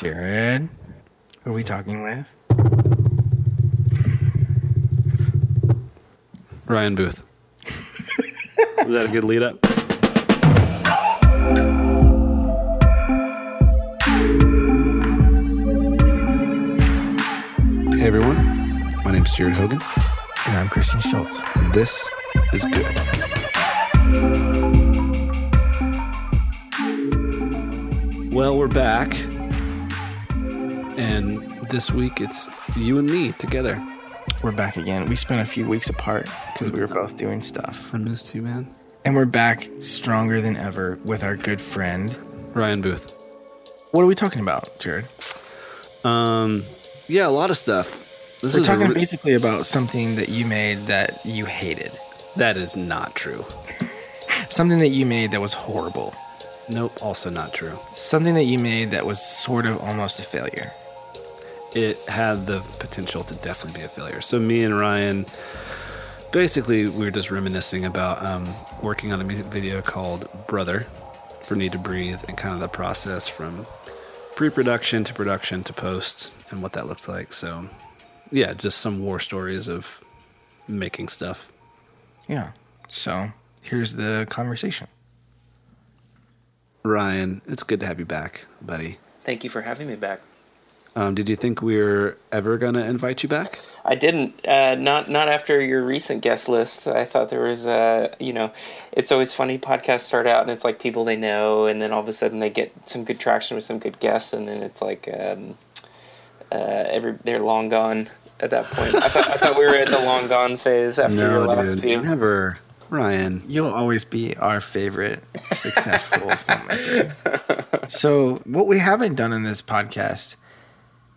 Jared, who are we talking with? Ryan Booth. Was that a good lead up? Hey everyone, my name's Jared Hogan, And I'm Christian Schultz. and this is good. Well, we're back, and this week it's you and me together. We're back again. We spent a few weeks apart because we were both doing stuff. I missed you, man. And we're back stronger than ever with our good friend. Ryan Booth. What are we talking about, Jared? Um, yeah, a lot of stuff. This We're talking re- basically about something that you made that you hated. that is not true. Something that you made that was horrible. Nope, also not true. Something that you made that was sort of almost a failure. It had the potential to definitely be a failure. So me and Ryan, basically, we were just reminiscing about um, working on a music video called "Brother" for Need to Breathe, and kind of the process from pre-production to production to post, and what that looked like. So, yeah, just some war stories of making stuff. Yeah. So here's the conversation. Ryan, it's good to have you back, buddy. Thank you for having me back. Um, did you think we were ever gonna invite you back? I didn't. Uh, not not after your recent guest list. I thought there was, uh, you know, it's always funny. Podcasts start out and it's like people they know, and then all of a sudden they get some good traction with some good guests, and then it's like um, uh, every they're long gone at that point. I thought, I thought we were at the long gone phase after your last dude, few. never. Ryan, You'll always be our favorite successful filmmaker. So, what we haven't done in this podcast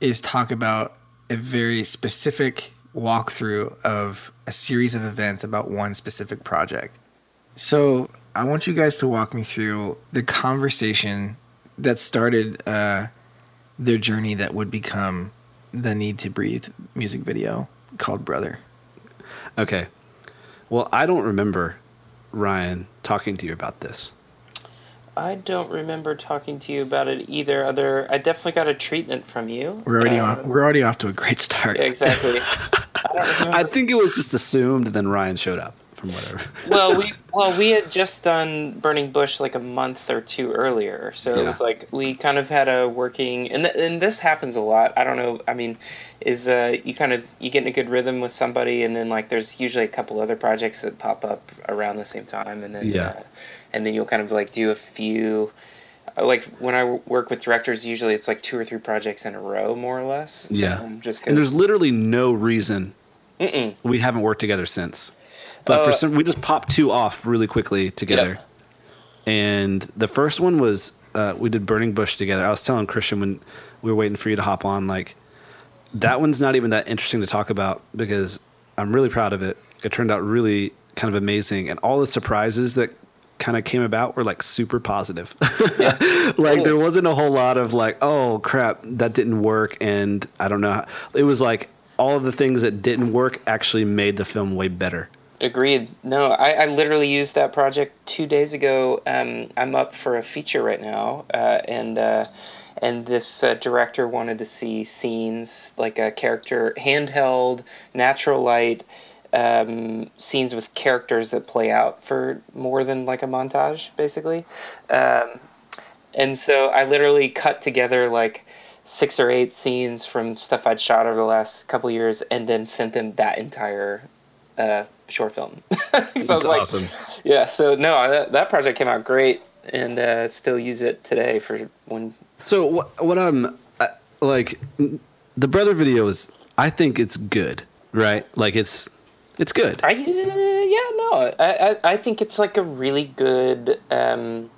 is talk about a very specific walkthrough of a series of events about one specific project. So, I want you guys to walk me through the conversation that started uh, their journey that would become the Need to Breathe music video called Brother. Okay. Well, I don't remember Ryan talking to you about this. I don't remember talking to you about it either. Other, I definitely got a treatment from you. We're already Uh, on. We're already off to a great start. yeah, exactly. I. I think it was just assumed, and then Ryan showed up from whatever. well, we well we had just done Burning Bush like a month or two earlier, so it was like we kind of had a working and th- and this happens a lot. I don't know. I mean, is uh, you kind of you get in a good rhythm with somebody, and then like there's usually a couple other projects that pop up around the same time, and then Yeah. uh, and then you'll kind of like do a few. uh, Like when I work with directors, usually it's like two or three projects in a row, more or less. Yeah. Um, just And there's literally no reason Mm-mm. we haven't worked together since. But for Uh, some, we just popped two off really quickly together. And the first one was uh, we did Burning Bush together. I was telling Christian when we were waiting for you to hop on, like that one's not even that interesting to talk about because I'm really proud of it. It turned out really kind of amazing, and all the surprises that kind of came about were like super positive. like there wasn't a whole lot of like, oh crap, that didn't work, and I don't know. How. It was like all of the things that didn't work actually made the film way better. Agreed. No, I, I literally used that project two days ago. Um, I'm up for a feature right now, uh, and uh, and this uh, director wanted to see scenes like a character handheld, natural light um, scenes with characters that play out for more than like a montage, basically. Um, and so I literally cut together like six or eight scenes from stuff I'd shot over the last couple years, and then sent them that entire uh, short film. 'Cause I was That's like, awesome. Yeah, so no, that, that project came out great, and uh, still use it today for when. So what, what I'm uh, like, the brother video is. I think it's good, right? Like it's it's good. I use it. Yeah, no, I, I I think it's like a really good um,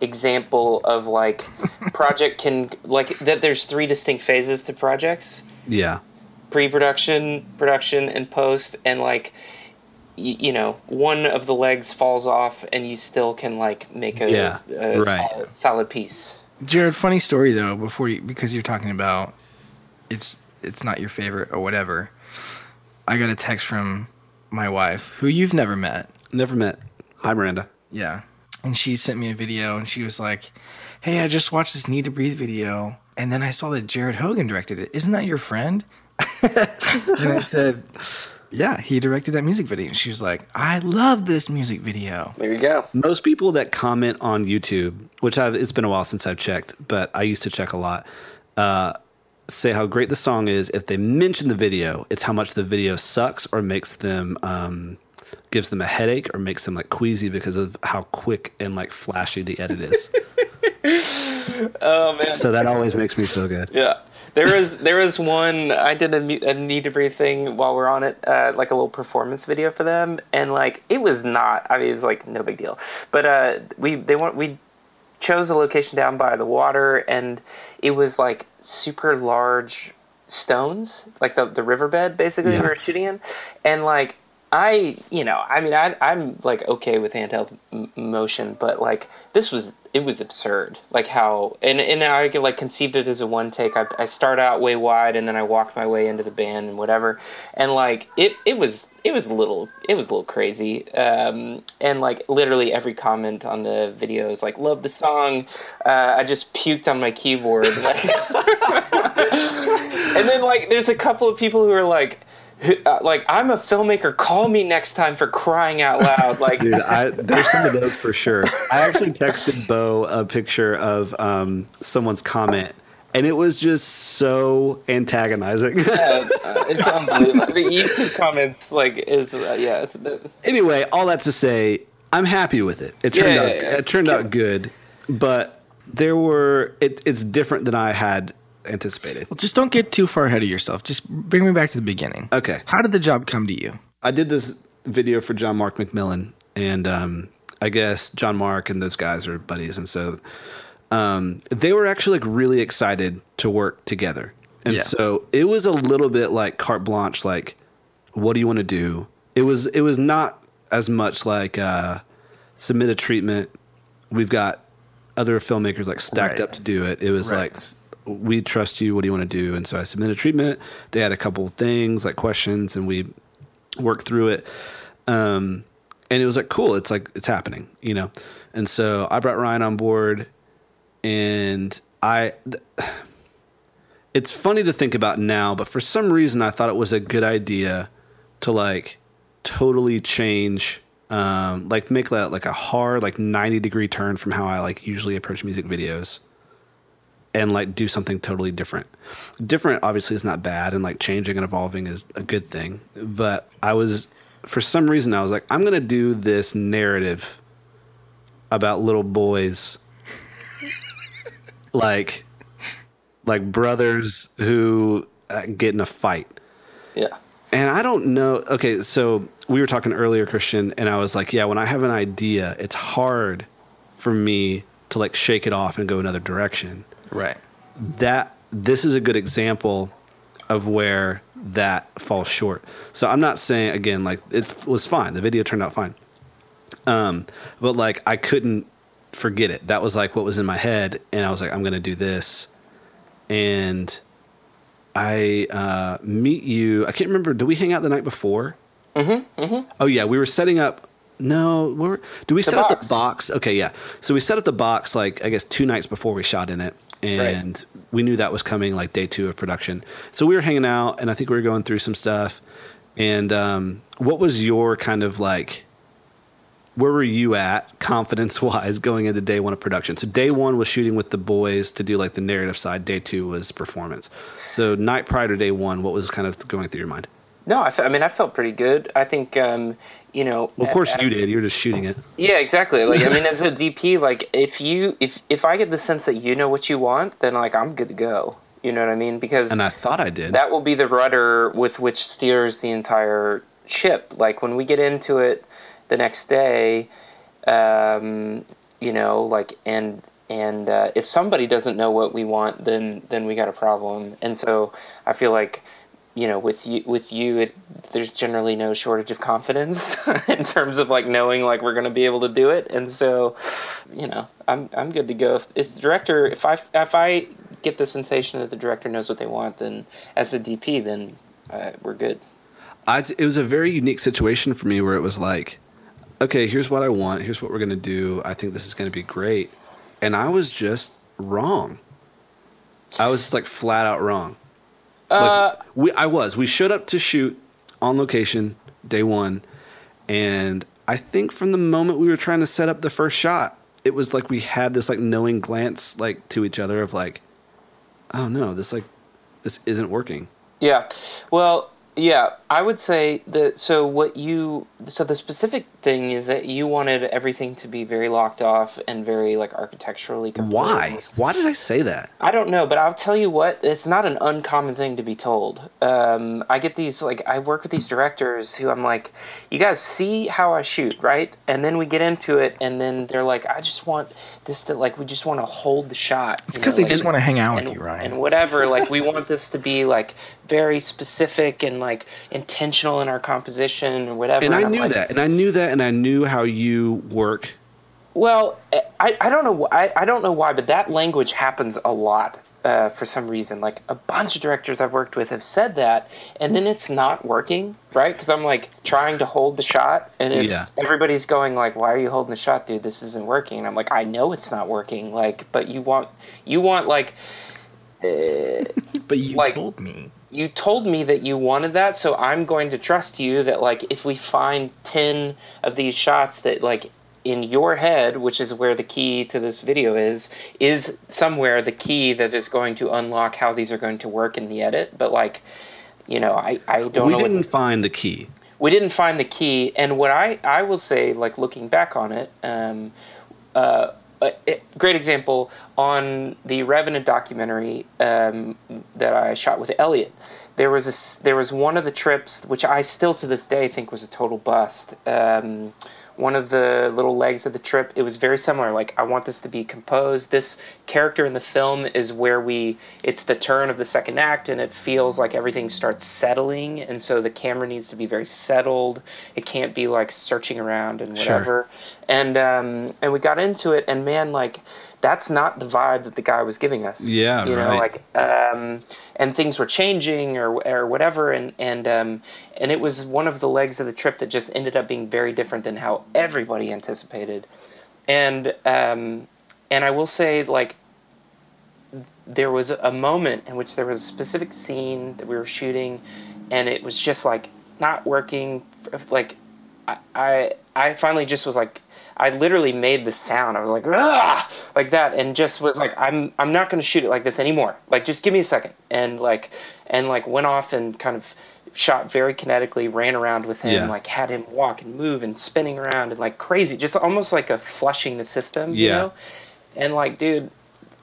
example of like project can like that. There's three distinct phases to projects. Yeah. pre-production, production, and post, and like, y- you know, one of the legs falls off, and you still can like make a, Yeah, a right. solid, solid piece. Jared, funny story though. Before you, because you're talking about it's it's not your favorite or whatever. I got a text from my wife, who you've never met. Never met. Hi, Miranda. Yeah, and she sent me a video, and she was like, "Hey, I just watched this Need to Breathe video, and then I saw that Jared Hogan directed it. Isn't that your friend?" and I said, "Yeah, he directed that music video." And she was like, "I love this music video." There you go. Most people that comment on YouTube, which I've it's been a while since I've checked, but I used to check a lot, uh, say how great the song is. If they mention the video, it's how much the video sucks or makes them um, gives them a headache or makes them like queasy because of how quick and like flashy the edit is. Oh man. so that always makes me feel good. Yeah. There was there was one I did a, a need to breathe thing while we're on it, uh, like a little performance video for them, and like it was not. I mean, it was like no big deal, but uh, we they want we chose a location down by the water, and it was like super large stones, like the the riverbed basically Yeah. we were shooting in, and like I, you know, I mean, I, I'm like okay with handheld m- motion, but like this was, it was absurd. Like how, and and I like conceived it as a one take. I, I start out way wide, and then I walked my way into the band and whatever, and like it, it was, it was a little, it was a little crazy. Um, and like literally every comment on the video is like, love the song. Uh, I just puked on my keyboard. Like, and then like, there's a couple of people who are like. Uh, Like I'm a filmmaker. Call me next time for crying out loud. Like Dude, I, there's some of those for sure. I actually texted Bo a picture of um, someone's comment, and it was just so antagonizing. uh, it's unbelievable. The YouTube comments like is uh, yeah. It's, anyway, all that to say, I'm happy with it. It turned Yeah, out yeah, yeah. it turned out good, but there were it, it's different than I had anticipated. Well, just don't get too far ahead of yourself. Just bring me back to the beginning. Okay. How did the job come to you? I did this video for John Mark McMillan, and um, I guess John Mark and those guys are buddies, and so um, they were actually like really excited to work together. And Yeah. so it was a little bit like carte blanche, like, what do you want to do? It was it was not as much like uh, submit a treatment. We've got other filmmakers like stacked Right. up to do it. It was Right. like we trust you. What do you want to do? And so I submitted treatment. They had a couple of things like questions, and we worked through it. Um, and it was like cool. It's like it's happening, you know. And so I brought Ryan on board, and I. Th- it's funny to think about now, but for some reason I thought it was a good idea to like totally change um, like make that like a hard like 90 degree turn from how I like usually approach music videos and like do something totally different. Different obviously is not bad and like changing and evolving is a good thing, but I was for some reason I was like I'm going to do this narrative about little boys like like brothers who uh, get in a fight. yeah. And I don't know. Okay, so we were talking earlier, Christian, and I was like, yeah, when I have an idea, it's hard for me to like shake it off and go another direction. Right. That this is a good example of where that falls short. So I'm not saying again like it was fine. The video turned out fine. Um, but like I couldn't forget it. That was like what was in my head, and I was like, I'm gonna do this, and I uh, meet you. I can't remember. Did we hang out the night before? Mm-hmm. mm-hmm. Oh yeah, we were setting up. No, we were, do we set up the box? Okay, yeah. So we set up the box like I guess two nights before we shot in it, and we knew that was coming like day two of production. So we were hanging out, and I think we were going through some stuff. And um, what was your kind of like? where were you at confidence wise going into day one of production? So day one was shooting with the boys to do like the narrative side. Day two was performance. So night prior to day one, what was kind of going through your mind? No, I, mean I felt pretty good. I think um, you know. Well, of course as- you did. you're just shooting it. Yeah, exactly. Like I mean, as a DP, like if you if if I get the sense that you know what you want, then like I'm good to go. You know what I mean? Because And I thought I did. that will be the rudder with which steers the entire ship. Like when we get into it the next day, um, you know, like and and uh, if somebody doesn't know what we want, then then we got a problem. And so I feel like you know with you with you it, there's generally no shortage of confidence in terms of like knowing like we're going to be able to do it and so you know i'm i'm good to go if, if the director if i if i get the sensation that the director knows what they want then as a dp then uh, we're good I, it was a very unique situation for me where it was like, okay, here's what I want. Here's what we're going to do. I think this is going to be great. and I was just wrong. I was just like flat out wrong. Uh, Like we, I was. We showed up to shoot on location day one, and I think from the moment we were trying to set up the first shot, it was like we had this like knowing glance like to each other of like, oh no, this like this isn't working. Yeah. Well, yeah, I would say that. So what you so the specific thing is that you wanted everything to be very locked off and very like architecturally. Why? composed. Why Why did I say that? I don't know, but I'll tell you what. It's not an uncommon thing to be told. Um, I get these like I work with these directors who I'm like, you guys see how I shoot, right? And then we get into it, and then they're like, I just want this to like we just want to hold the shot. It's because they like- just want to hang out with you, Ryan. and whatever. Like we want this to be like very specific and like intentional in our composition or whatever. And I I'm knew like, that, and I knew that, and I knew how you work. Well, I, I don't know I, I don't know why, but that language happens a lot uh, for some reason. Like a bunch of directors I've worked with have said that, and then it's not working, right? Because I'm like trying to hold the shot, and it's, Yeah. everybody's going like, "Why are you holding the shot, dude? This isn't working." And I'm like, "I know it's not working, like, but you want you want like." Uh, But you like- told me. You told me that you wanted that so i'm going to trust you that like if we find 10 of these shots that like in your head which is where the key to this video is is somewhere the key that is going to unlock how these are going to work in the edit but like you know i, I don't we didn't the- find the key. we didn't find the key and what i i will say like looking back on it um uh a a great example on the Revenant documentary um, that I shot with Elliot. There was a there was one of the trips which I still to this day think was a total bust. Um, one of the little legs of the trip, it was very similar. Like I want this to be composed. This character in the film is where we. It's the turn of the second act, and it feels like everything starts settling, and so the camera needs to be very settled. It can't be like searching around and whatever. Sure. and um, and we got into it, and man, like that's not the vibe that the guy was giving us. Yeah, you know, right. like um, and things were changing or or whatever, and and um, and it was one of the legs of the trip that just ended up being very different than how everybody anticipated, and um, and I will say like there was a moment in which there was a specific scene that we were shooting and it was just like not working like I, I I finally just was like I literally made the sound. I was like, ah, like that, and just was like, I'm, I'm not going to shoot it like this anymore. Like, just give me a second, and like, and like went off and kind of shot very kinetically, ran around with him, Yeah. like had him walk and move and spinning around and like crazy, just almost like a flushing the system, you know. And like, dude,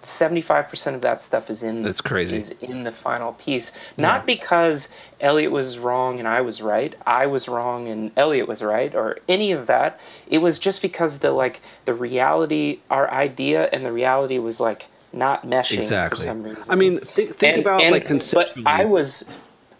seventy-five percent of that stuff is in That's crazy. is in the final piece. Not because Elliot was wrong and I was right, I was wrong and Elliot was right, or any of that. It was just because the like the reality, our idea and the reality was like not meshing Exactly. for some reason. I mean, th- think And- about and- like conceptually. But I was,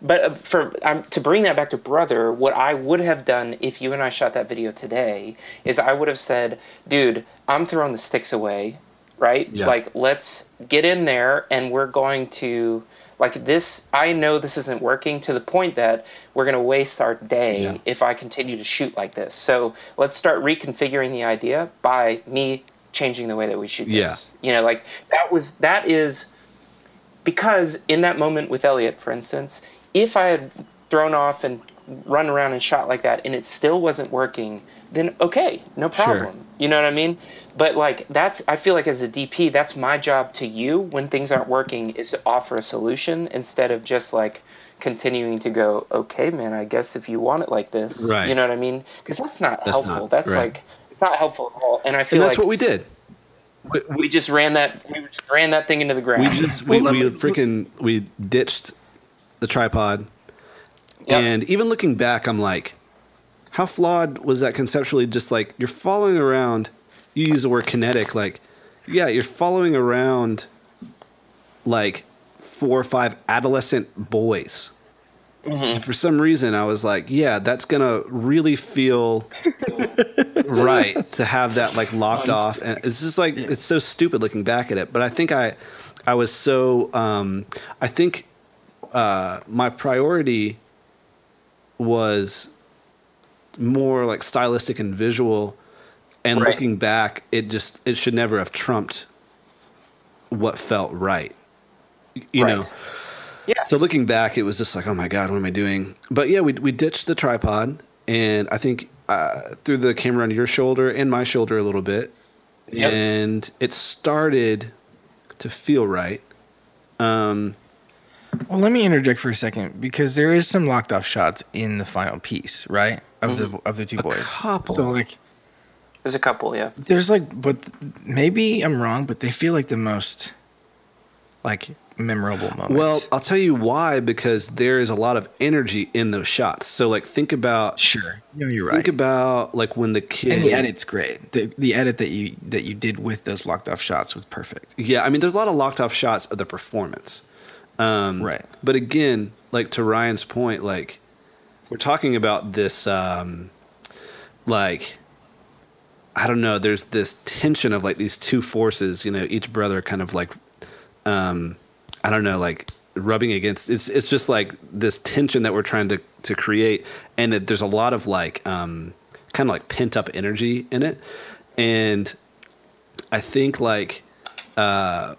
but uh, for um, to bring that back to brother, what I would have done if you and I shot that video today is I would have said, "Dude, I'm throwing the sticks away, right? Yeah. Like, let's get in there, and we're going to." Like this, I know this isn't working to the point that we're going to waste our day Yeah. if I continue to shoot like this. So let's start reconfiguring the idea by me changing the way that we shoot Yeah. this. You know, like that was that is because in that moment with Elliot, for instance, if I had thrown off and run around and shot like that and it still wasn't working, then okay, no problem. Sure. problem. You know what I mean? But like that's I feel like as a DP, that's my job to you when things aren't working is to offer a solution instead of just like continuing to go, okay, man, I guess if you want it like this, Right. you know what I mean? Because that's not That's helpful. not, that's right. like it's not helpful at all. And I feel and that's like what we did. we, we just ran that we just ran that thing into the ground. We just we, Well, we freaking we ditched the tripod, Yep. and even looking back, I'm like, how flawed was that conceptually? Just like you're following around. You use the word kinetic, like yeah, you're following around like four or five adolescent boys. And for some reason, I was like, yeah, that's gonna really feel right to have that like locked On off, and it's just like it's so stupid looking back at it. But I think I, I was so, um, I think uh, my priority was more like stylistic and visual. And Right. looking back, it just it should never have trumped what felt right. You Right. know. Yeah. So looking back, it was just like, oh my god, what am I doing? But yeah, we we ditched the tripod, and I think uh, threw the camera on your shoulder and my shoulder a little bit, Yep. and it started to feel right. Um, Well, let me interject for a second because there is some locked off shots in the final piece, right? Of the of the two boys. couple. So like, There's a couple, yeah. there's like, but maybe I'm wrong, but they feel like the most like memorable moments. well, I'll tell you why because there is a lot of energy in those shots. So like, think about sure, no, you're right. think about like when the kid and the edit's great. The the edit that you that you did with those locked off shots was perfect. Yeah, I mean, there's a lot of locked off shots of the performance. Um, Right. But again, like to Ryan's point, like we're talking about this, um, like I don't know. There's this tension of like these two forces. You know, each brother kind of like, um, I don't know, like rubbing against. It's it's just like this tension that we're trying to to create, and it, there's a lot of like um, kind of like pent up energy in it, and I think like uh,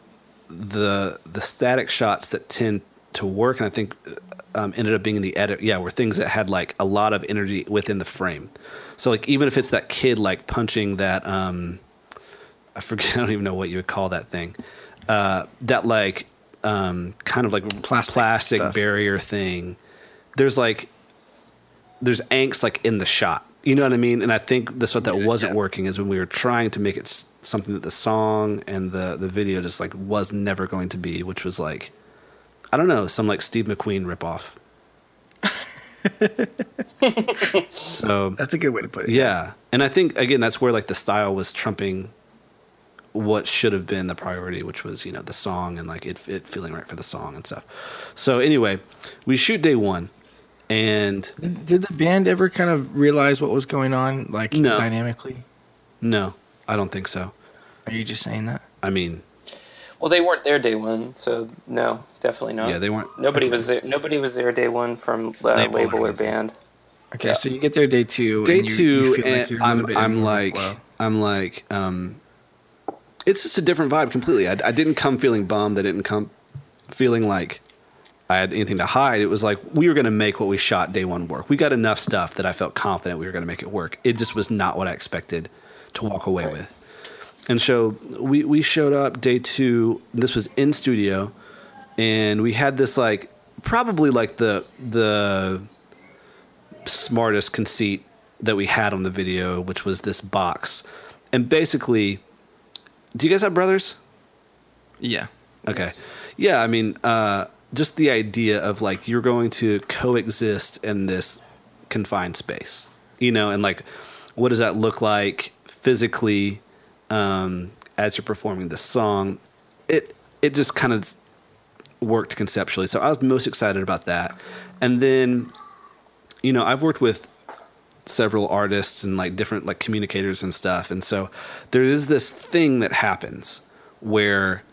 the the static shots that tend to work, and I think um, ended up being in the edit. Yeah, were things that had like a lot of energy within the frame. So like even if it's that kid like punching that um, I forget I don't even know what you would call that thing. Uh, that like um, kind of like Plastic plastic barrier thing. There's like there's angst like in the shot. You know what I mean? And I think that's what that Yeah, wasn't yeah. working is when we were trying to make it s- something that the song and the the video just like was never going to be, which was like I don't know, some like Steve McQueen ripoff. so That's a good way to put it. yeah, and I think again that's where like the style was trumping what should have been the priority, which was you know the song and like it, it feeling right for the song and stuff. So anyway, we shoot day one, and Did, did the band ever kind of realize what was going on, like No. dynamically? no, I don't think so. Are you just saying that? I mean, Well, they weren't there day one, so no, definitely not. yeah, they weren't. Nobody was there. Nobody was there day one from uh, Label label, or or band. Okay, Yeah. so you get there day two. day and you, two, you feel and like you're I'm bit I'm like flow. I'm like um, it's just a different vibe completely. I, I didn't come feeling bummed. I didn't come feeling like I had anything to hide. It was like we were going to make what we shot day one work. We got enough stuff that I felt confident we were going to make it work. It just was not what I expected to walk away Right. with. And so we we showed up day two. This was in studio, and we had this like probably like the the smartest conceit that we had on the video, which was this box. And basically, do you guys have brothers? yeah. Okay. Yeah, I mean, uh, just the idea of like you're going to coexist in this confined space, you know, and like what does that look like physically um, as you're performing the song? It it just kind of worked conceptually. So I was most excited about that. And then, you know, I've worked with several artists and like different like communicators and stuff. And so there is this thing that happens where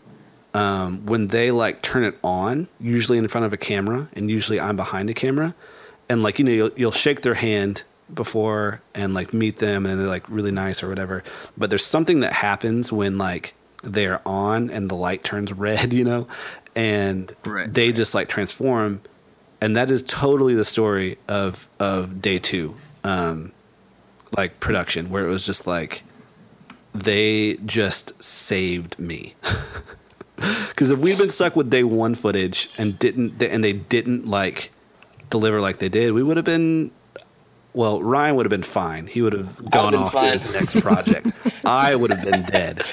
um, when they like turn it on, usually in front of a camera, and usually I'm behind a camera, and like you know you'll, you'll shake their hand before and like meet them, and they're like really nice or whatever. But there's something that happens when like they're on and the light turns red, you know, and Right. they just like transform, and that is totally the story of of day two, um, like production, where it was just like they just saved me. Because if we'd been stuck with day one footage and didn't, and they didn't like deliver like they did, we would have been. Well, Ryan would have been fine. He would have gone been off to his next project. I would have been dead.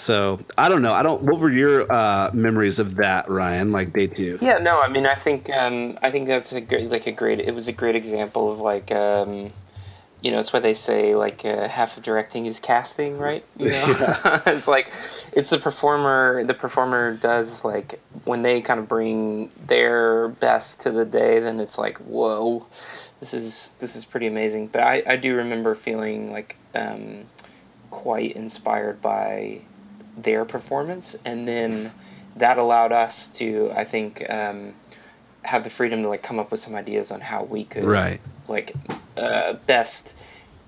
So I don't know. I don't. What were your uh, memories of that, Ryan? Like day two? Yeah, no, I mean, I think um, I think that's a great, like a great. It was a great example of like, um, you know, it's what they say, like uh, half of directing is casting, right? You know, it's like it's the performer. The performer does like when they kind of bring their best to the day, then it's like, whoa, this is this is pretty amazing. But I I do remember feeling like um, quite inspired by their performance, and then that allowed us to, I think, um, have the freedom to like come up with some ideas on how we could Right. like uh, best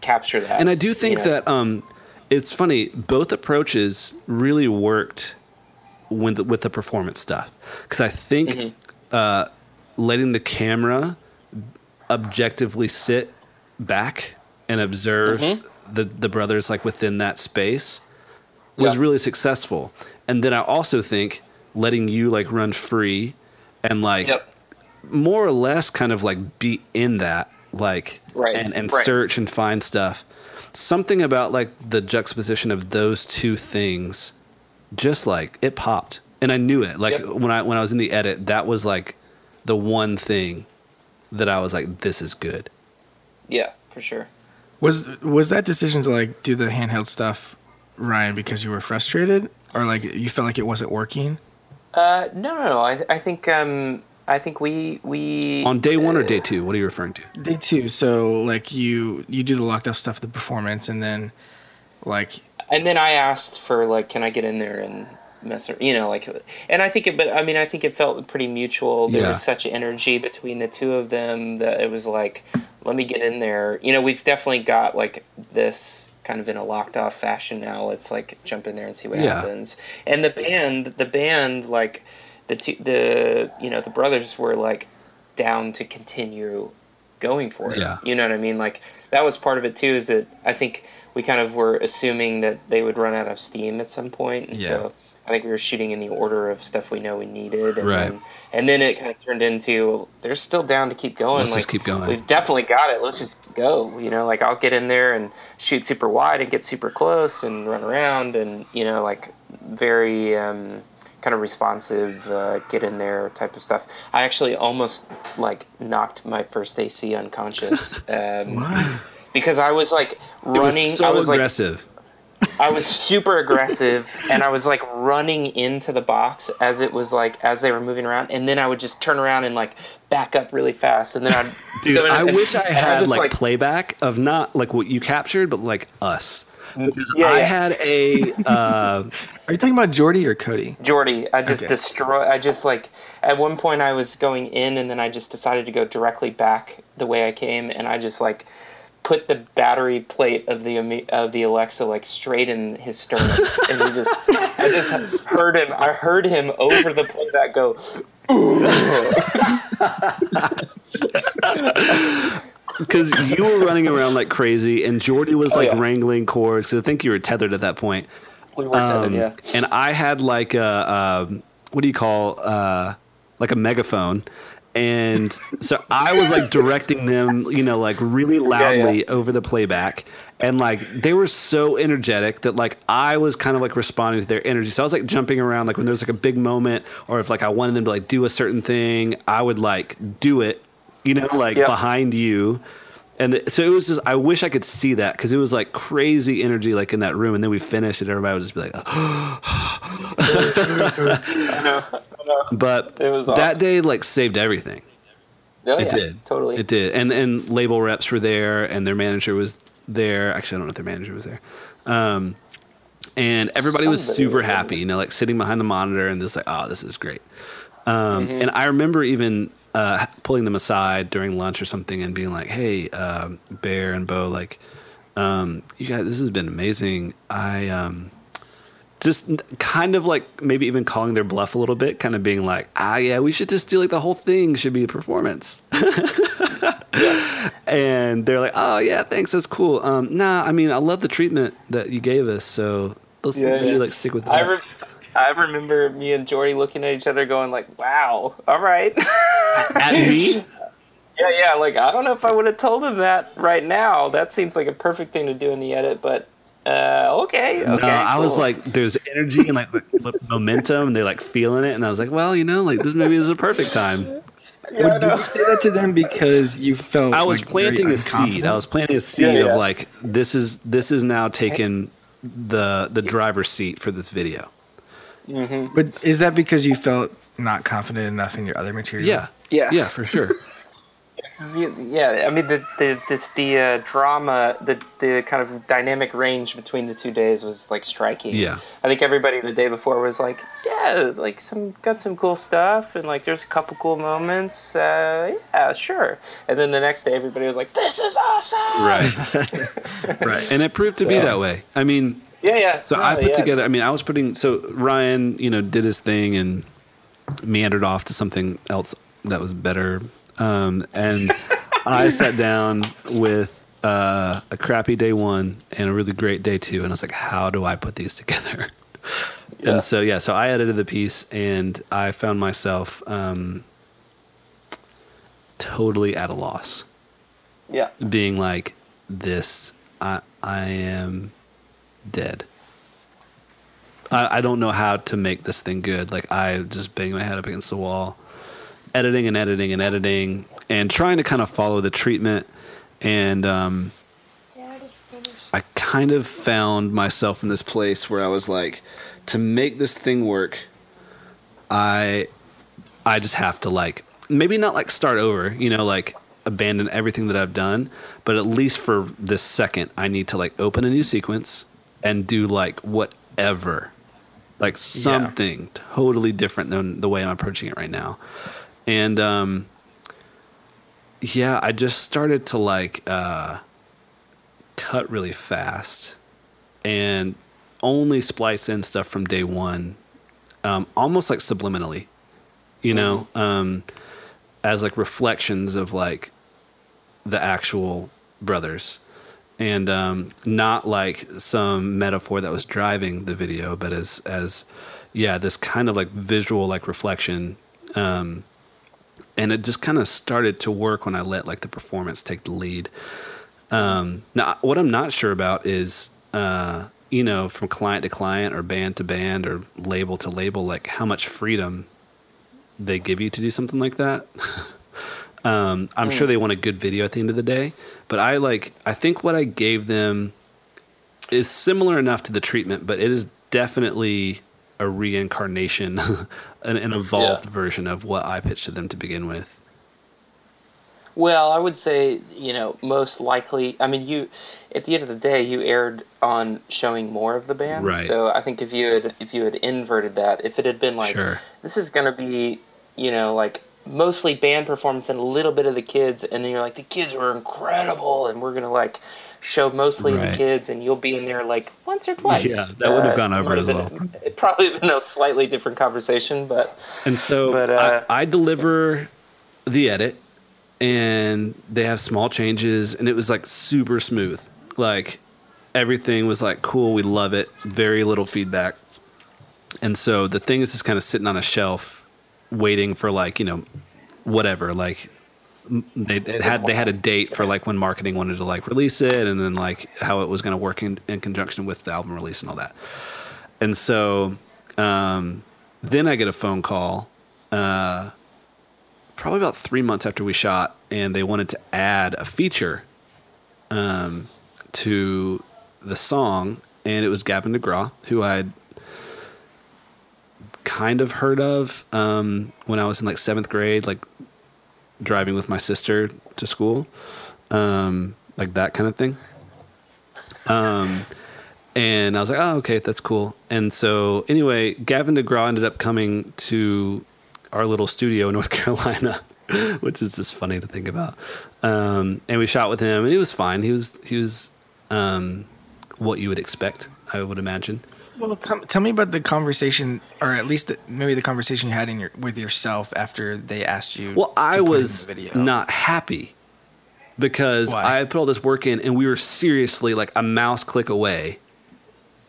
capture that. And I do think you know? that um, it's funny. Both approaches really worked with the, with the performance stuff because I think Mm-hmm. uh, letting the camera objectively sit back and observe the the brothers like within that space was Mm-hmm. Yeah. really successful. And then I also think letting you like run free and like Yep. more or less kind of like be in that like Right, and, and right. search and find stuff something about like the juxtaposition of those two things just like it popped and i knew it like Yep. when i when i was in the edit that was like the one thing that i was like this is good Yeah, for sure. Was was that decision to like do the handheld stuff, Ryan, because you were frustrated, or like you felt like it wasn't working? Uh, no, no, no. I, I think um, I think we we on day one or day two what are you referring to Day two, so like you you do the locked off stuff, the performance, and then like and then I asked for like, can I get in there and mess, ar- you know, like, and I think it, but I mean, I think it felt pretty mutual. There Yeah. was such energy between the two of them that it was like, let me get in there. You know, we've definitely got like this kind of in a locked off fashion now. It's like jump in there and see what Yeah. happens. And the band, the band, like the two, the you know, the brothers were like down to continue going for it. Yeah. You know what I mean? Like that was part of it too. Is that I think we kind of were assuming that they would run out of steam at some point, and Yeah. so I think we were shooting in the order of stuff we know we needed, and Right. then and then it kind of turned into they're still down to keep going. Let's like just keep going. We've definitely got it. Let's just go. You know, like I'll get in there and shoot super wide and get super close and run around and you know like very. um kind of responsive uh, get in there type of stuff. I actually almost like knocked my first ac unconscious um, because i was like it running was so i was like aggressive. I was super aggressive and I was like running into the box as it was like as they were moving around and then I would just turn around and like back up really fast and then I'd dude i wish i had just, like, playback of not like what you captured but like us because Yeah, i yeah. had a uh are you talking about Jordy or Cody? Jordy, I just Okay. destroy. I just like at one point I was going in, and then I just decided to go directly back the way I came, and I just like put the battery plate of the of the Alexa like straight in his sternum, and he just I just heard him. I heard him over the playback go. because you were running around like crazy, and Jordy was Oh, like yeah. wrangling cords because I think you were tethered at that point. We were tethered, Um, yeah. And I had like a um, what do you call uh, like a megaphone, and so I was like directing them, you know, like really loudly over the playback, and like they were so energetic that like I was kind of like responding to their energy. So I was like jumping around, like when there was like a big moment, or if like I wanted them to like do a certain thing, I would like do it, you know, like Yep. behind you. And th- so it was just, I wish I could see that because it was like crazy energy, like in that room. And then we finished, and everybody would just be like, I know. I know. but It was that day like saved everything. Oh, It yeah, did totally. It did, and and label reps were there, and their manager was there. Actually, I don't know if their manager was there. Um, and everybody was super was. happy, you know, like sitting behind the monitor and just like, oh, this is great. Um, Mm-hmm. And I remember even uh, pulling them aside during lunch or something and being like, hey, um, Bear and Bo, like, um, you guys, this has been amazing. I um, just kind of like maybe even calling their bluff a little bit, kind of being like, ah, yeah, we should just do like the whole thing should be a performance. And they're like, oh, yeah, thanks. That's cool. Um, nah, I mean, I love the treatment that you gave us. So let's Yeah, maybe yeah. like stick with that. I, re- I remember me and Jordy looking at each other, going like, "Wow, all right." At me? Yeah, yeah. Like I don't know if I would have told him that right now. That seems like a perfect thing to do in the edit, but uh, okay, okay. no, I was like, there's energy and like momentum, and they're like feeling it, and I was like, well, you know, like this maybe is a perfect time. yeah, I Did you say that to them because you felt I was like, very planting a seed. I was planting a seed Yeah, yeah. of like this is this is now taking the the driver's seat for this video. But is that because you felt not confident enough in your other material? Yeah, Yes. yeah, for sure. yeah, I mean the the this, the uh, drama, the the kind of dynamic range between the two days was like striking. Yeah. I think everybody the day before was like, yeah, like some got some cool stuff, and like there's a couple cool moments. Uh, yeah, sure. And then the next day, everybody was like, this is awesome. Right. right. and it proved to be Yeah. that way. I mean, Yeah, yeah. So No, I put yeah. together. I mean, I was putting. So Ryan, you know, did his thing and meandered off to something else that was better. Um, and I sat down with uh, a crappy day one and a really great day two, and I was like, "How do I put these together?" Yeah. And so yeah, so I edited the piece, and I found myself um, totally at a loss Yeah. being like this i i am dead. I, I don't know how to make this thing good. Like i just bang my head up against the wall editing and editing and editing and trying to kind of follow the treatment. And um I kind of found myself in this place where I was like, to make this thing work, I I just have to like maybe not like start over, you know, like abandon everything that I've done, but at least for this second, I need to like open a new sequence and do like whatever. Like something totally different than the way I'm approaching it right now. And um yeah, I just started to like uh cut really fast and only splice in stuff from day one, um, almost like subliminally, you know, um, as like reflections of like the actual brothers, and um, not like some metaphor that was driving the video, but as as yeah, this kind of like visual like reflection. Um, and it just kind of started to work when I let like the performance take the lead. Um, now, what I'm not sure about is, uh, you know, from client to client or band to band or label to label, like how much freedom they give you to do something like that. um, I'm sure they want a good video at the end of the day, but I like, I think what I gave them is similar enough to the treatment, but it is definitely a reincarnation, an, an evolved Yeah. version of what I pitched to them to begin with. Well, I would say, you know, most likely. I mean, you, at the end of the day, you erred on showing more of the band. Right. So I think if you had if you had inverted that, if it had been like, Sure. this is gonna be, you know, like mostly band performance and a little bit of the kids, and then you're like, the kids were incredible, and we're gonna like show mostly Right. the kids, and you'll be in there like once or twice. Yeah, that would have Uh, gone over as have been- It probably been a slightly different conversation, but And so But, uh, I, I deliver the edit, and they have small changes, and it was like super smooth. Like everything was like cool. We love it. Very little feedback. And so the thing is just kind of sitting on a shelf, waiting for like you know, whatever. Like they, had they had a date for like when marketing wanted to like release it, and then like how it was going to work in, in conjunction with the album release and all that. And so um, then I get a phone call, uh, probably about three months after we shot, and they wanted to add a feature um, to the song, and it was Gavin DeGraw, who I'd kind of heard of um, when I was in like seventh grade, like driving with my sister to school, um, like that kind of thing. Um, and I was like, oh, okay, that's cool. And so, anyway, Gavin DeGraw ended up coming to our little studio in North Carolina, which is just funny to think about. Um, and we shot with him, and he was fine. He was he was um, what you would expect, I would imagine. Well, tell, tell me about the conversation, or at least the, maybe the conversation you had in your with yourself after they asked you. Well, I to put in was not happy because Why? I had put all this work in, and we were seriously like a mouse click away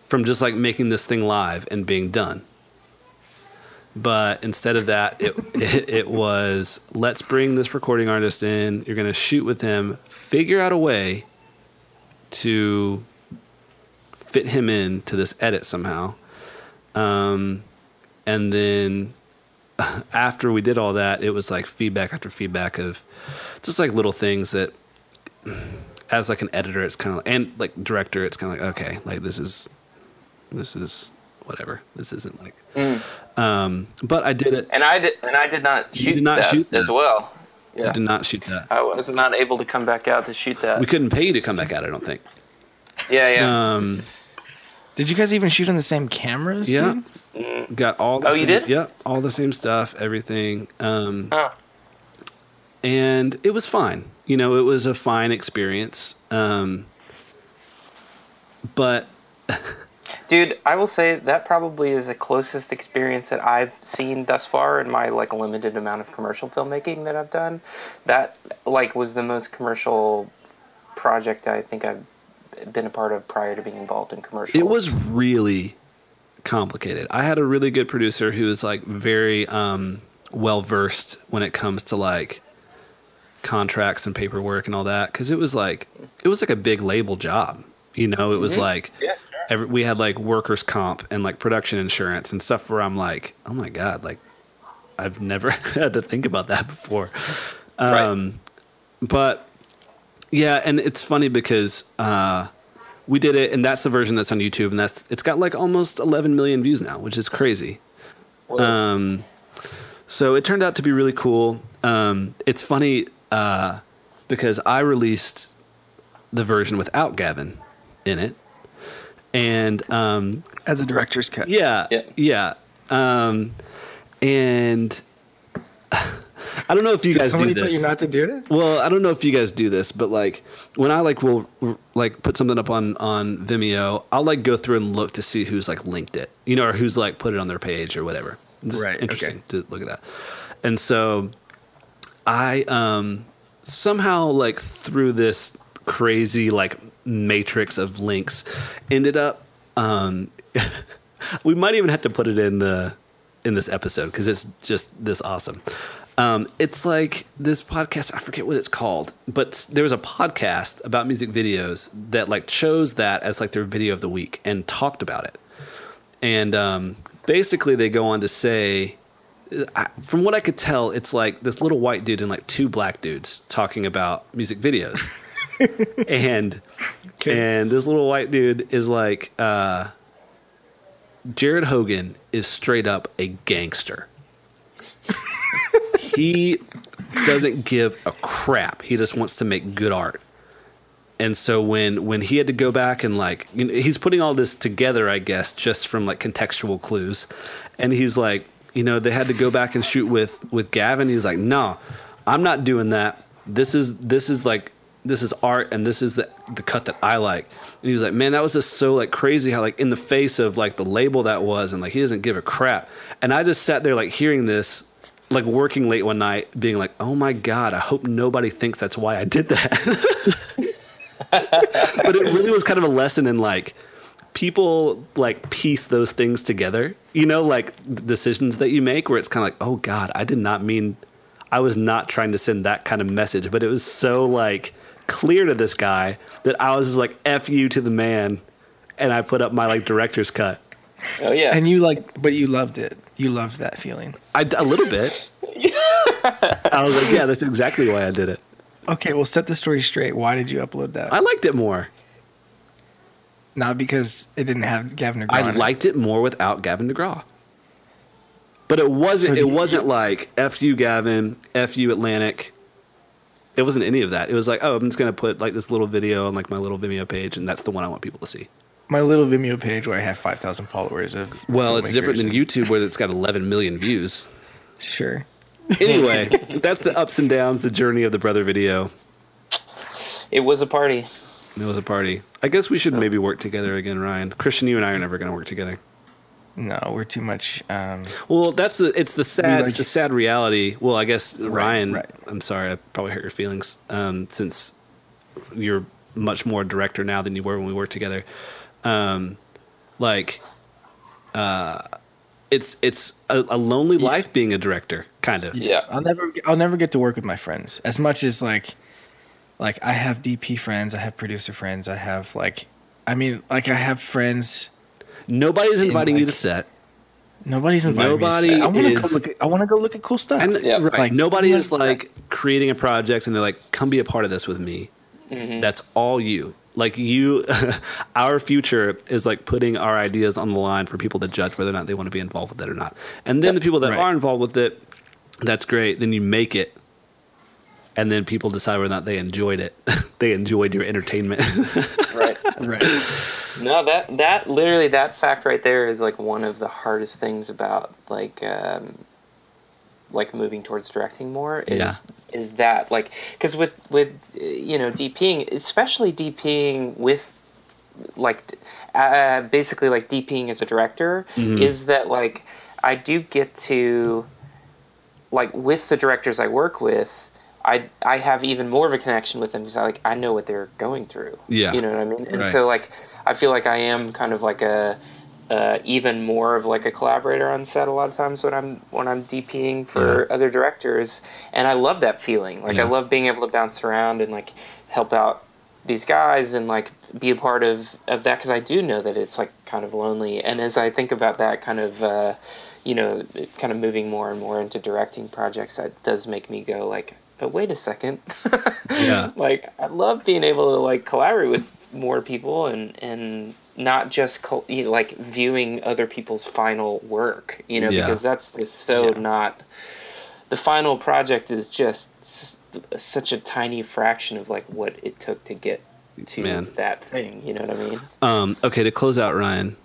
from just like making this thing live and being done. But instead of that, it, it, it was let's bring this recording artist in. You're going to shoot with him, figure out a way to fit him in to this edit somehow. Um, and then after we did all that, it was like feedback after feedback of just like little things that, as like an editor, it's kind of and like director, it's kind of like okay, like this is, this is whatever. This isn't like, um, but I did it. and I did and I did not shoot did not that shoot as well. Yeah. We did not shoot that. I was not able to come back out to shoot that. We couldn't pay you to come back out. I don't think. yeah, yeah. Um, Did you guys even shoot on the same cameras? yeah, dude? got all. The Oh, you same, did? Yeah, all the same stuff, everything. Um, oh. and it was fine. You know, it was a fine experience. Um, but Dude, I will say that probably is the closest experience that I've seen thus far in my like limited amount of commercial filmmaking that I've done. That like was the most commercial project I think I've been a part of prior to being involved in commercials. it was really complicated. I had a really good producer who was like very um, well versed when it comes to like contracts and paperwork and all that because it was like it was like a big label job. You know, it was like Mm-hmm. Yeah, every, we had like workers comp and like production insurance and stuff where I'm like, oh my god, like I've never had to think about that before. Right. Um, But yeah, and it's funny because uh, we did it, and that's the version that's on YouTube, and that's it's got like almost 11 million views now, which is crazy. Um, so it turned out to be really cool. Um, it's funny uh, because I released the version without Gavin in it, and um, As a director's cut. yeah, Yeah. yeah, Um, and I don't know if you Did guys do somebody tell you not to do it? Well, I don't know if you guys do this, but like when I like will like put something up on on Vimeo, I'll like go through and look to see who's like linked it, you know, or who's like put it on their page or whatever. It's Right, okay. Interesting to look at that. And so I um somehow like through this crazy like matrix of links ended up um we might even have to put it in the in this episode because it's just this awesome. Um, it's like this podcast. I forget what it's called, but there was a podcast about music videos that like chose that as like their video of the week and talked about it. And um, basically, they go on to say, I, from what I could tell, it's like this little white dude and like two black dudes talking about music videos. and and this little white dude is like, uh, Jared Hogan is straight up a gangster. He doesn't give a crap. He just wants to make good art. And so when when he had to go back and like you know, he's putting all this together, I guess, just from like contextual clues, and he's like, you know, they had to go back and shoot with with Gavin. He's like, no, I'm not doing that. This is this is like this is art, and this is the the cut that I like. And he was like, man, that was just so like crazy how like in the face of like the label that was, and like he doesn't give a crap. And I just sat there like hearing this, like working late one night, being like, oh my god, I hope nobody thinks that's why I did that. but it really was kind of a lesson in like people like piece those things together you know like decisions that you make where it's kind of like oh god i did not mean i was not trying to send that kind of message but it was so like clear to this guy that i was just like f you to the man and i put up my like director's cut Oh yeah. And you like, but you loved it. You loved that feeling. I, a little bit i was like yeah that's exactly why i did it Okay, well, set the story straight. Why did you upload that? i liked it more Not because it didn't have Gavin DeGraw. I liked it more without Gavin DeGraw. But it wasn't. So it you- wasn't like "f you, Gavin," "f you, Atlantic." It wasn't any of that. It was like, oh, I'm just gonna put like this little video on like my little Vimeo page, and that's the one I want people to see. My little Vimeo page where I have five thousand followers of. Well, it's different than YouTube where it's got 11 million views. Sure. Anyway, that's the ups and downs, the journey of the brother video. it was a party. It was a party. I guess we should maybe work together again, Ryan. Christian, you and I are never gonna work together. No, we're too much. Um, Well, that's the it's the sad like it's the sad reality. Well, I guess Ryan. right. I'm sorry, I probably hurt your feelings um, since you're much more director now than you were when we worked together. Um, like, uh, it's it's a, a lonely life being a director, kind of. Yeah. I'll never. I'll never get to work with my friends as much as like, like I have DP friends, I have producer friends, I have like, I mean, like I have friends. Nobody's inviting you like- to set, Nobody's invited Nobody me. to say- I want to go look. At, I want to go look at cool stuff. and Yeah. right, Like, nobody is like creating a project and they're like, "Come be a part of this with me." That's all you. Like you, our future is like putting our ideas on the line for people to judge whether or not they want to be involved with it or not. And then the people that Right. are involved with it, that's great. Then you make it, and then people decide whether or not they enjoyed it. they enjoyed your entertainment. right. Right. No, that that literally that fact right there is like one of the hardest things about like um, like moving towards directing more is Yeah. is that like because with with you know DPing especially DPing with like uh, basically like DPing as a director Mhm. is that like I do get to like with the directors I work with I I have even more of a connection with them because I like I know what they're going through Yeah. you know what I mean and Right. so like I feel like I am kind of like a uh, even more of like a collaborator on set a lot of times when I'm when I'm DPing for other directors, and I love that feeling. Like Yeah. I love being able to bounce around and like help out these guys and like be a part of of that because I do know that it's like kind of lonely. And as I think about that kind of uh, you know kind of moving more and more into directing projects, that does make me go like, but wait a second, Yeah. like I love being able to like collaborate with more people and and not just col- you know, like viewing other people's final work, you know, Yeah. because that's just so Yeah. not. The final project is just s- such a tiny fraction of like what it took to get to Man. that thing. You know what I mean? um, okay, to close out, Ryan,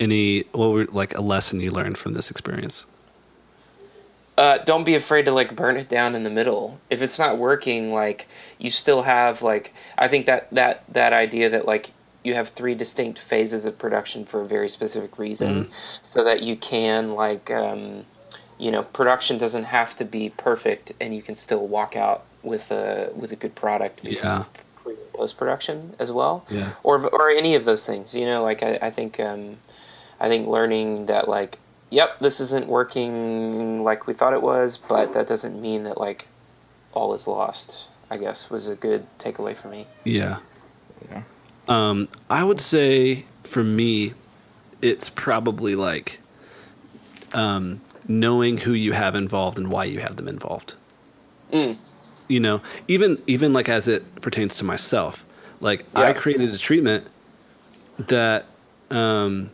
any what were like a lesson you learned from this experience? uh, don't be afraid to like burn it down in the middle. If it's not working, like you still have like I think that that that idea that like you have three distinct phases of production for a very specific reason, so that you can like um, you know production doesn't have to be perfect, and you can still walk out with a with a good product. Yeah. Post production as well Yeah. or or any of those things. You know, like I, I think um, I think learning that like, yep, this isn't working like we thought it was, but that doesn't mean that like all is lost. I guess was a good takeaway for me. Yeah. Yeah. Um, I would say for me, it's probably like um, knowing who you have involved and why you have them involved. Mm. You know, even even like as it pertains to myself, like I created a treatment that um,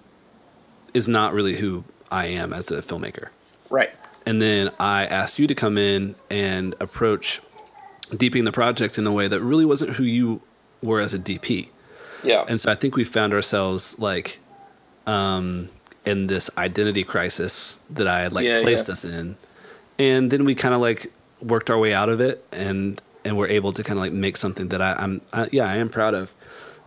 is not really who I am as a filmmaker. Right. And then I asked you to come in and approach DPing the project in a way that really wasn't who you were as a DP. Yeah. And so I think we found ourselves like um, in this identity crisis that I had like Yeah, placed yeah. us in. And then we kind of like worked our way out of it and and we're able to kind of like make something that I, I'm I, yeah I am proud of.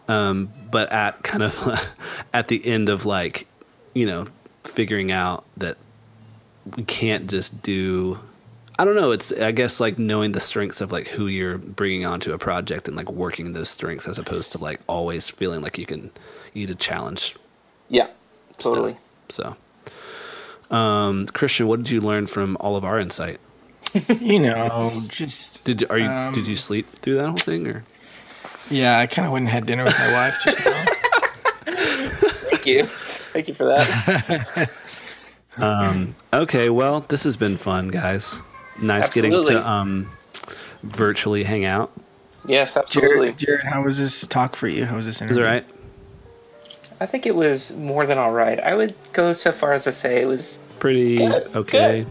Um, but at kind of at the end of like you know figuring out that we can't just do I don't know. It's I guess like knowing the strengths of like who you're bringing onto a project and like working those strengths as opposed to like always feeling like you can you need to challenge. yeah. stuff. Totally. So, um, Christian, what did you learn from all of our insight? You know, just Did are you Um, did you sleep through that whole thing or? yeah. I kind of went and had dinner with my wife just now. Thank you. Thank you for that. Um, okay, well, this has been fun, guys. Nice getting to um, virtually hang out. yes, absolutely. Jared, Jared, how was this talk for you? How was this interview? Is interview? it right? I think it was more than all right. I would go so far as to say it was Pretty Good, okay.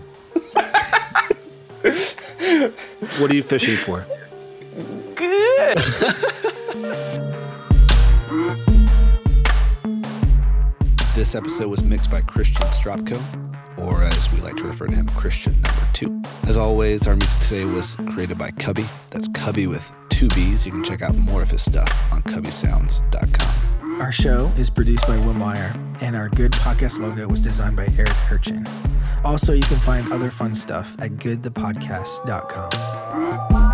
what are you fishing for? good. This episode was mixed by Christian Stropko, or as we like to refer to him, Christian number two. As always, our music today was created by Cubby. That's Cubby with two B's. You can check out more of his stuff on cubbysounds.com. Our show is produced by Will Meyer, and our Good Podcast logo was designed by Eric Hirchin. Also, you can find other fun stuff at goodthepodcast.com.